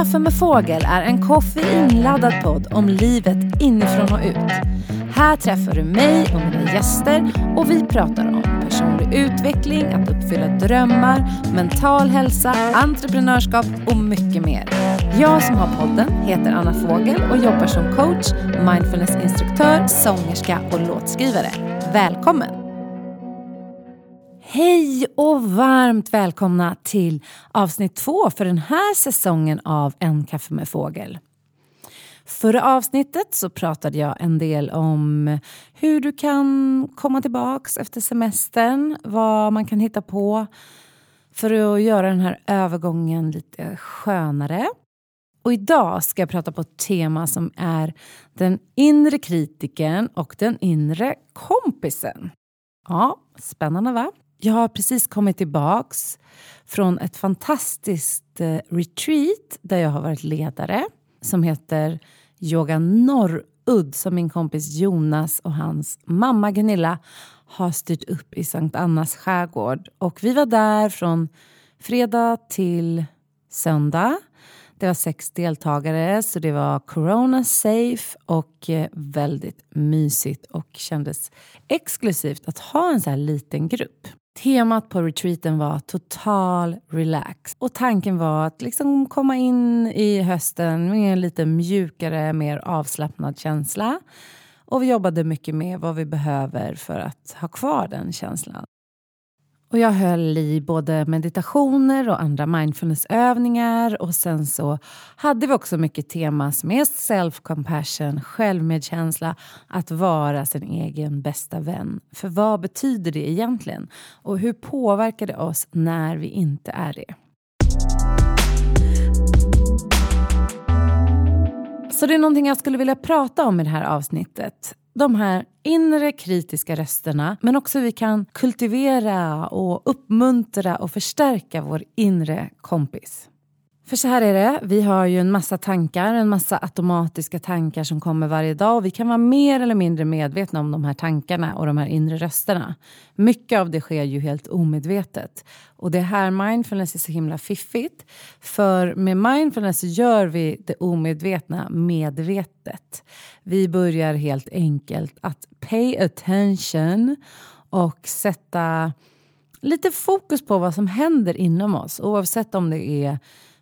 kaffe med fågel är en koffeinladdad podd om livet inifrån och ut. Här träffar du mig och mina gäster och vi pratar om personlig utveckling, att uppfylla drömmar, mental hälsa, entreprenörskap och mycket mer. Jag som har podden heter Anna Fågel och jobbar som coach, mindfulnessinstruktör, sångerska och låtskrivare. Välkommen! Hej och varmt välkomna till avsnitt två för den här säsongen av En kaffe med fågel. Förra avsnittet så pratade jag en del om hur du kan komma tillbaks efter semestern, vad man kan hitta på för att göra den här övergången lite skönare. Och idag ska jag prata på ett tema som är den inre kritiken och den inre kompisen. Ja, spännande va? Jag har precis kommit tillbaks från ett fantastiskt eh, retreat där jag har varit ledare som heter Yoga Norrudd som min kompis Jonas och hans mamma Gunilla har styrt upp i Sankt Annas skärgård. Och vi var där från fredag till söndag. Det var sex deltagare, så det var corona safe och eh, väldigt mysigt och kändes exklusivt att ha en så här liten grupp. Temat på retreaten var total relax. Och tanken var att liksom komma in i hösten med en lite mjukare, mer avslappnad känsla. Och vi jobbade mycket med vad vi behöver för att ha kvar den känslan. Och jag höll i både meditationer och andra mindfulnessövningar och sen så hade vi också mycket tema som är self-compassion, självmedkänsla, att vara sin egen bästa vän. För vad betyder det egentligen? Och hur påverkar det oss när vi inte är det? Så det är någonting jag skulle vilja prata om i det här avsnittet de här inre kritiska rösterna men också hur vi kan kultivera och uppmuntra och förstärka vår inre kompis. För så här är det, vi har ju en massa tankar, en massa automatiska tankar som kommer varje dag och vi kan vara mer eller mindre medvetna om de här tankarna och de här inre rösterna. Mycket av det sker ju helt omedvetet. Och det här mindfulness är så himla fiffigt. För med mindfulness gör vi det omedvetna medvetet. Vi börjar helt enkelt att pay attention och sätta lite fokus på vad som händer inom oss oavsett om det är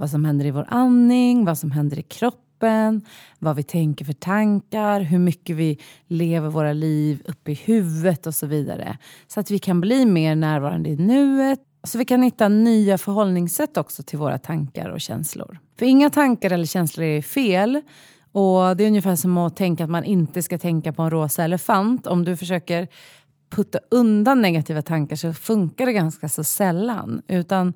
vad som händer i vår andning, vad som händer i kroppen, vad vi tänker för tankar, hur mycket vi lever våra liv uppe i huvudet och så vidare. Så att vi kan bli mer närvarande i nuet. Så vi kan hitta nya förhållningssätt också till våra tankar och känslor. För inga tankar eller känslor är fel. Och Det är ungefär som att tänka att man inte ska tänka på en rosa elefant. Om du försöker putta undan negativa tankar så funkar det ganska så sällan. Utan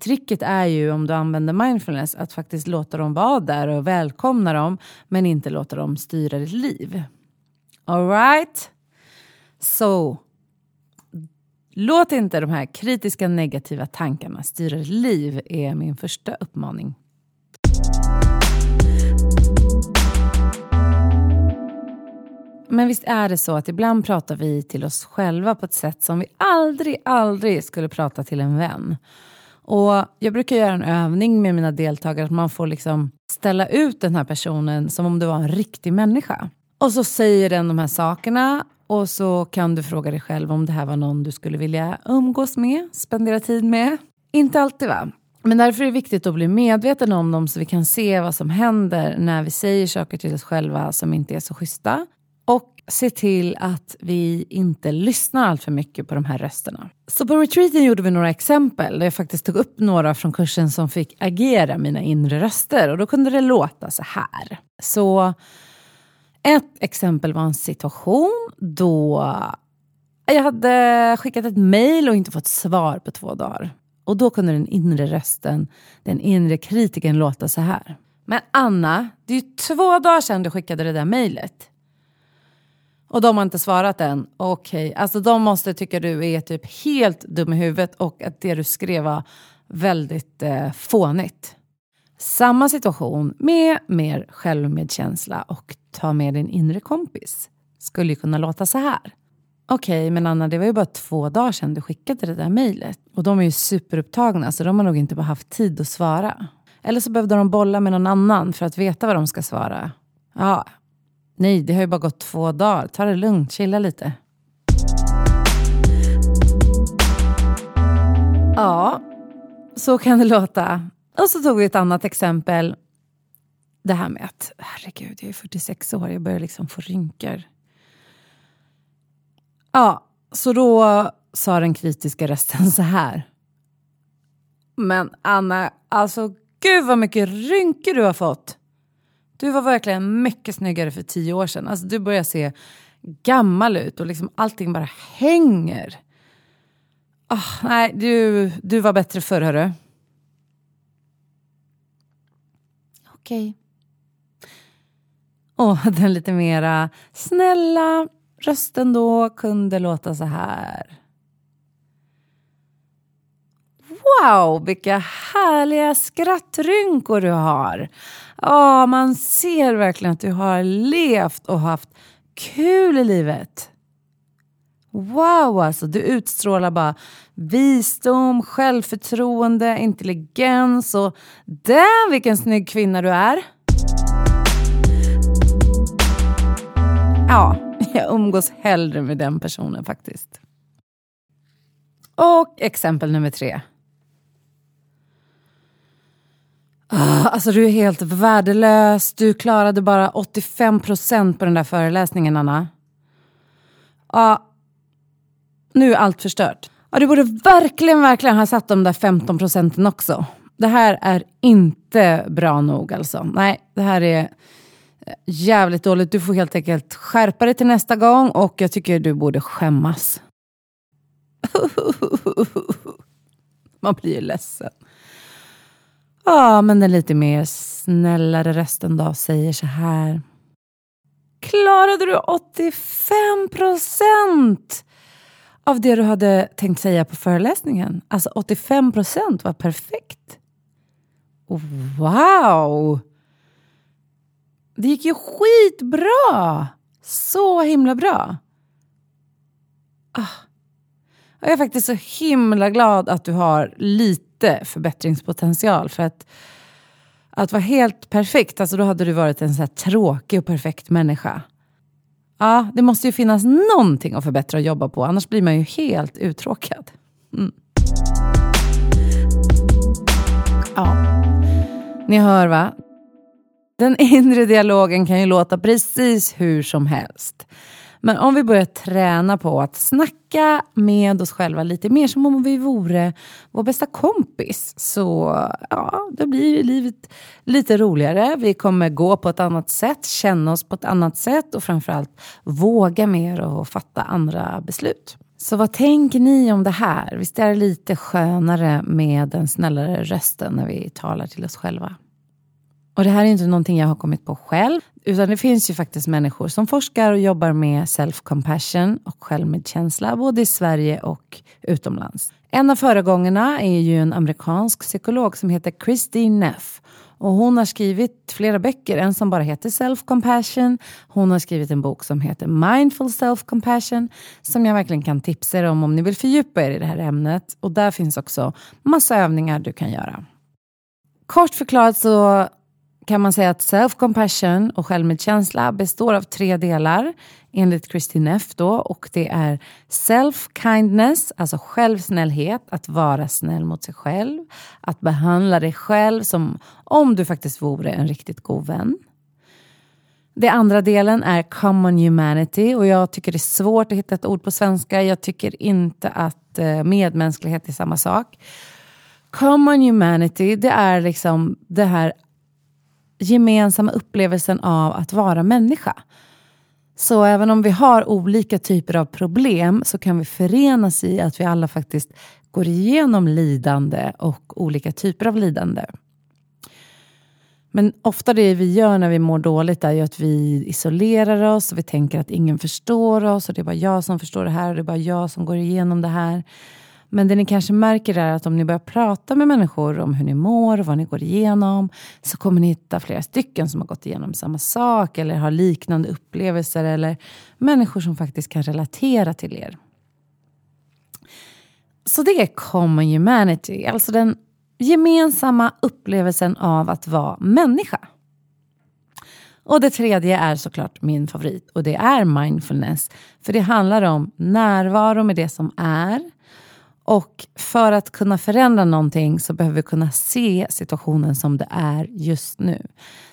tricket är ju om du använder mindfulness att faktiskt låta dem vara där och välkomna dem men inte låta dem styra ditt liv. Alright? Så låt inte de här kritiska negativa tankarna styra ditt liv är min första uppmaning. Men visst är det så att ibland pratar vi till oss själva på ett sätt som vi aldrig, aldrig skulle prata till en vän. Och Jag brukar göra en övning med mina deltagare att man får liksom ställa ut den här personen som om det var en riktig människa. Och så säger den de här sakerna och så kan du fråga dig själv om det här var någon du skulle vilja umgås med, spendera tid med. Inte alltid va? Men därför är det viktigt att bli medveten om dem så vi kan se vad som händer när vi säger saker till oss själva som inte är så schyssta se till att vi inte lyssnar allt för mycket på de här rösterna. Så på retreaten gjorde vi några exempel där jag faktiskt tog upp några från kursen som fick agera mina inre röster och då kunde det låta så här. Så ett exempel var en situation då jag hade skickat ett mail och inte fått svar på två dagar. Och då kunde den inre rösten, den inre kritiken låta så här. Men Anna, det är ju två dagar sedan du skickade det där mejlet. Och de har inte svarat än. Okej, okay. alltså de måste tycka du är typ helt dum i huvudet och att det du skrev var väldigt eh, fånigt. Samma situation med mer självmedkänsla och ta med din inre kompis skulle ju kunna låta så här. Okej, okay, men Anna, det var ju bara två dagar sedan du skickade det där mejlet. Och de är ju superupptagna, så de har nog inte bara haft tid att svara. Eller så behövde de bolla med någon annan för att veta vad de ska svara. Ja, nej, det har ju bara gått två dagar. Ta det lugnt, chilla lite. Ja, så kan det låta. Och så tog vi ett annat exempel. Det här med att, herregud, jag är 46 år, jag börjar liksom få rynkor. Ja, så då sa den kritiska rösten så här. Men Anna, alltså gud vad mycket rynkor du har fått. Du var verkligen mycket snyggare för tio år sedan. Alltså du börjar se gammal ut och liksom allting bara hänger. Oh, nej, du, du var bättre förr hörru. Okej. Okay. Och den lite mera snälla rösten då kunde låta så här. Wow, vilka härliga skrattrynkor du har. Ja, man ser verkligen att du har levt och haft kul i livet. Wow, alltså du utstrålar bara visdom, självförtroende, intelligens och där, vilken snygg kvinna du är. Ja, jag umgås hellre med den personen faktiskt. Och exempel nummer tre. Ah, alltså du är helt värdelös. Du klarade bara 85 procent på den där föreläsningen, Anna. Ja, nu är allt förstört. Ja, du borde verkligen, verkligen ha satt de där 15 procenten också. Det här är inte bra nog alltså. Nej, det här är eh, jävligt dåligt. Du får helt enkelt skärpa dig till nästa gång och jag tycker du borde skämmas. Man blir ju ledsen. Ja, men den lite mer snällare rösten då säger så här. Klarade du 85 procent av det du hade tänkt säga på föreläsningen? Alltså 85 procent var perfekt. Wow! Det gick ju skitbra! Så himla bra. Ah. Jag är faktiskt så himla glad att du har lite förbättringspotential. För att, att vara helt perfekt, alltså då hade du varit en så tråkig och perfekt människa. Ja, det måste ju finnas någonting att förbättra och jobba på, annars blir man ju helt uttråkad. Mm. Ja, ni hör va? Den inre dialogen kan ju låta precis hur som helst. Men om vi börjar träna på att snacka med oss själva lite mer som om vi vore vår bästa kompis så ja, då blir livet lite roligare. Vi kommer gå på ett annat sätt, känna oss på ett annat sätt och framförallt våga mer och fatta andra beslut. Så vad tänker ni om det här? Visst är det lite skönare med den snällare rösten när vi talar till oss själva? Och det här är inte någonting jag har kommit på själv, utan det finns ju faktiskt människor som forskar och jobbar med self-compassion och självmedkänsla, både i Sverige och utomlands. En av föregångarna är ju en amerikansk psykolog som heter Christine Neff. Och hon har skrivit flera böcker, en som bara heter Self-compassion. Hon har skrivit en bok som heter Mindful Self-compassion som jag verkligen kan tipsa er om om ni vill fördjupa er i det här ämnet. Och där finns också massa övningar du kan göra. Kort förklarat så kan man säga att self-compassion och självmedkänsla består av tre delar enligt Christine F då och det är self-kindness, alltså självsnällhet, att vara snäll mot sig själv, att behandla dig själv som om du faktiskt vore en riktigt god vän. Det andra delen är common humanity och jag tycker det är svårt att hitta ett ord på svenska. Jag tycker inte att eh, medmänsklighet är samma sak. Common humanity, det är liksom det här gemensamma upplevelsen av att vara människa. Så även om vi har olika typer av problem så kan vi förenas i att vi alla faktiskt går igenom lidande och olika typer av lidande. Men ofta det vi gör när vi mår dåligt är ju att vi isolerar oss och vi tänker att ingen förstår oss och det är bara jag som förstår det här och det är bara jag som går igenom det här. Men det ni kanske märker är att om ni börjar prata med människor om hur ni mår och vad ni går igenom så kommer ni hitta flera stycken som har gått igenom samma sak eller har liknande upplevelser eller människor som faktiskt kan relatera till er. Så det är common humanity, alltså den gemensamma upplevelsen av att vara människa. Och det tredje är såklart min favorit och det är mindfulness. För det handlar om närvaro med det som är. Och för att kunna förändra någonting så behöver vi kunna se situationen som det är just nu.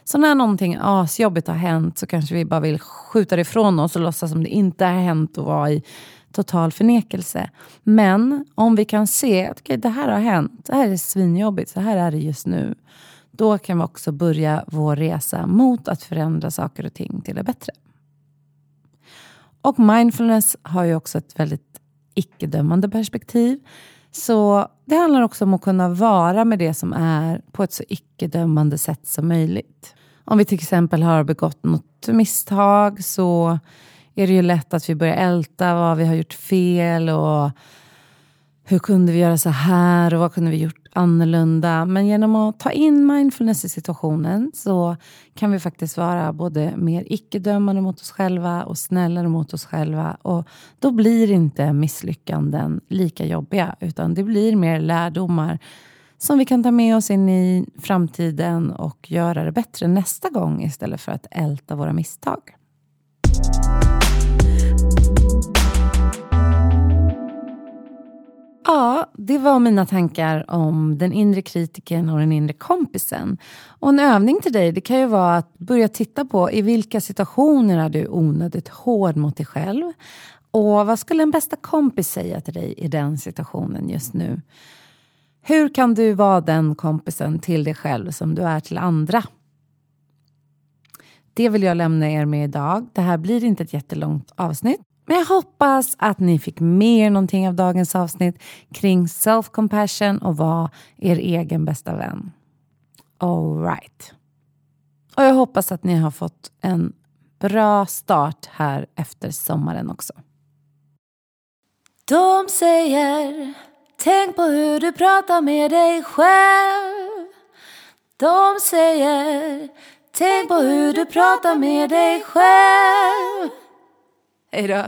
Så när någonting asjobbigt har hänt så kanske vi bara vill skjuta det ifrån oss och låtsas som det inte har hänt och vara i total förnekelse. Men om vi kan se att okay, det här har hänt, det här är svinjobbigt, så här är det just nu. Då kan vi också börja vår resa mot att förändra saker och ting till det bättre. Och mindfulness har ju också ett väldigt icke-dömande perspektiv. Så det handlar också om att kunna vara med det som är på ett så icke-dömande sätt som möjligt. Om vi till exempel har begått något misstag så är det ju lätt att vi börjar älta vad vi har gjort fel och hur kunde vi göra så här och vad kunde vi gjort annorlunda. Men genom att ta in mindfulness i situationen så kan vi faktiskt vara både mer icke-dömande mot oss själva och snällare mot oss själva. Och då blir inte misslyckanden lika jobbiga utan det blir mer lärdomar som vi kan ta med oss in i framtiden och göra det bättre nästa gång istället för att älta våra misstag. Ja, det var mina tankar om den inre kritiken och den inre kompisen. Och en övning till dig det kan ju vara att börja titta på i vilka situationer är du onödigt hård mot dig själv. Och vad skulle en bästa kompis säga till dig i den situationen just nu? Hur kan du vara den kompisen till dig själv som du är till andra? Det vill jag lämna er med idag. Det här blir inte ett jättelångt avsnitt. Men jag hoppas att ni fick med er någonting av dagens avsnitt kring self-compassion och vara er egen bästa vän. All right. Och jag hoppas att ni har fått en bra start här efter sommaren också. De säger Tänk på hur du pratar med dig själv. De säger Tänk på hur du pratar med dig själv. Hej då.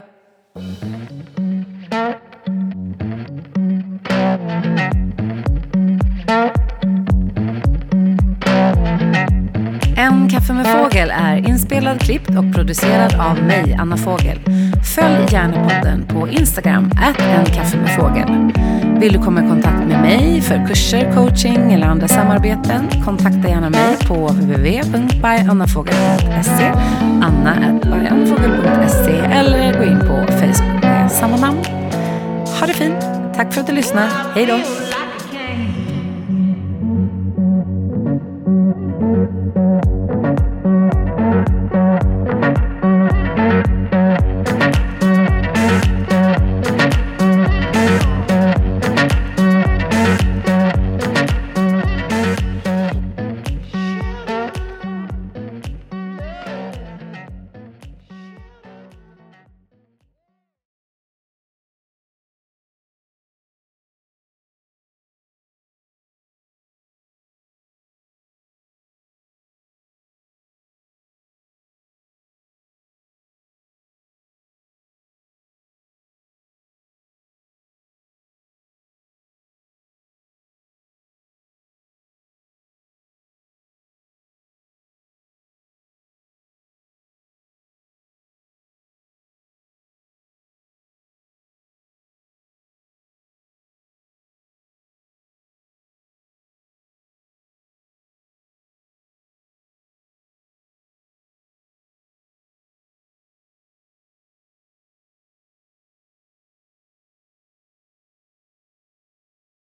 En kaffe med fågel är inspelad, klippt och producerad av mig, Anna Fågel. Följ gärna podden på Instagram, at en kaffe med fågel. Vill du komma i kontakt med mig för kurser, coaching eller andra samarbeten? Kontakta gärna mig på www.byannafogel.se anna.byannafogel.se det fint! Tack för att du lyssnar. Hej då!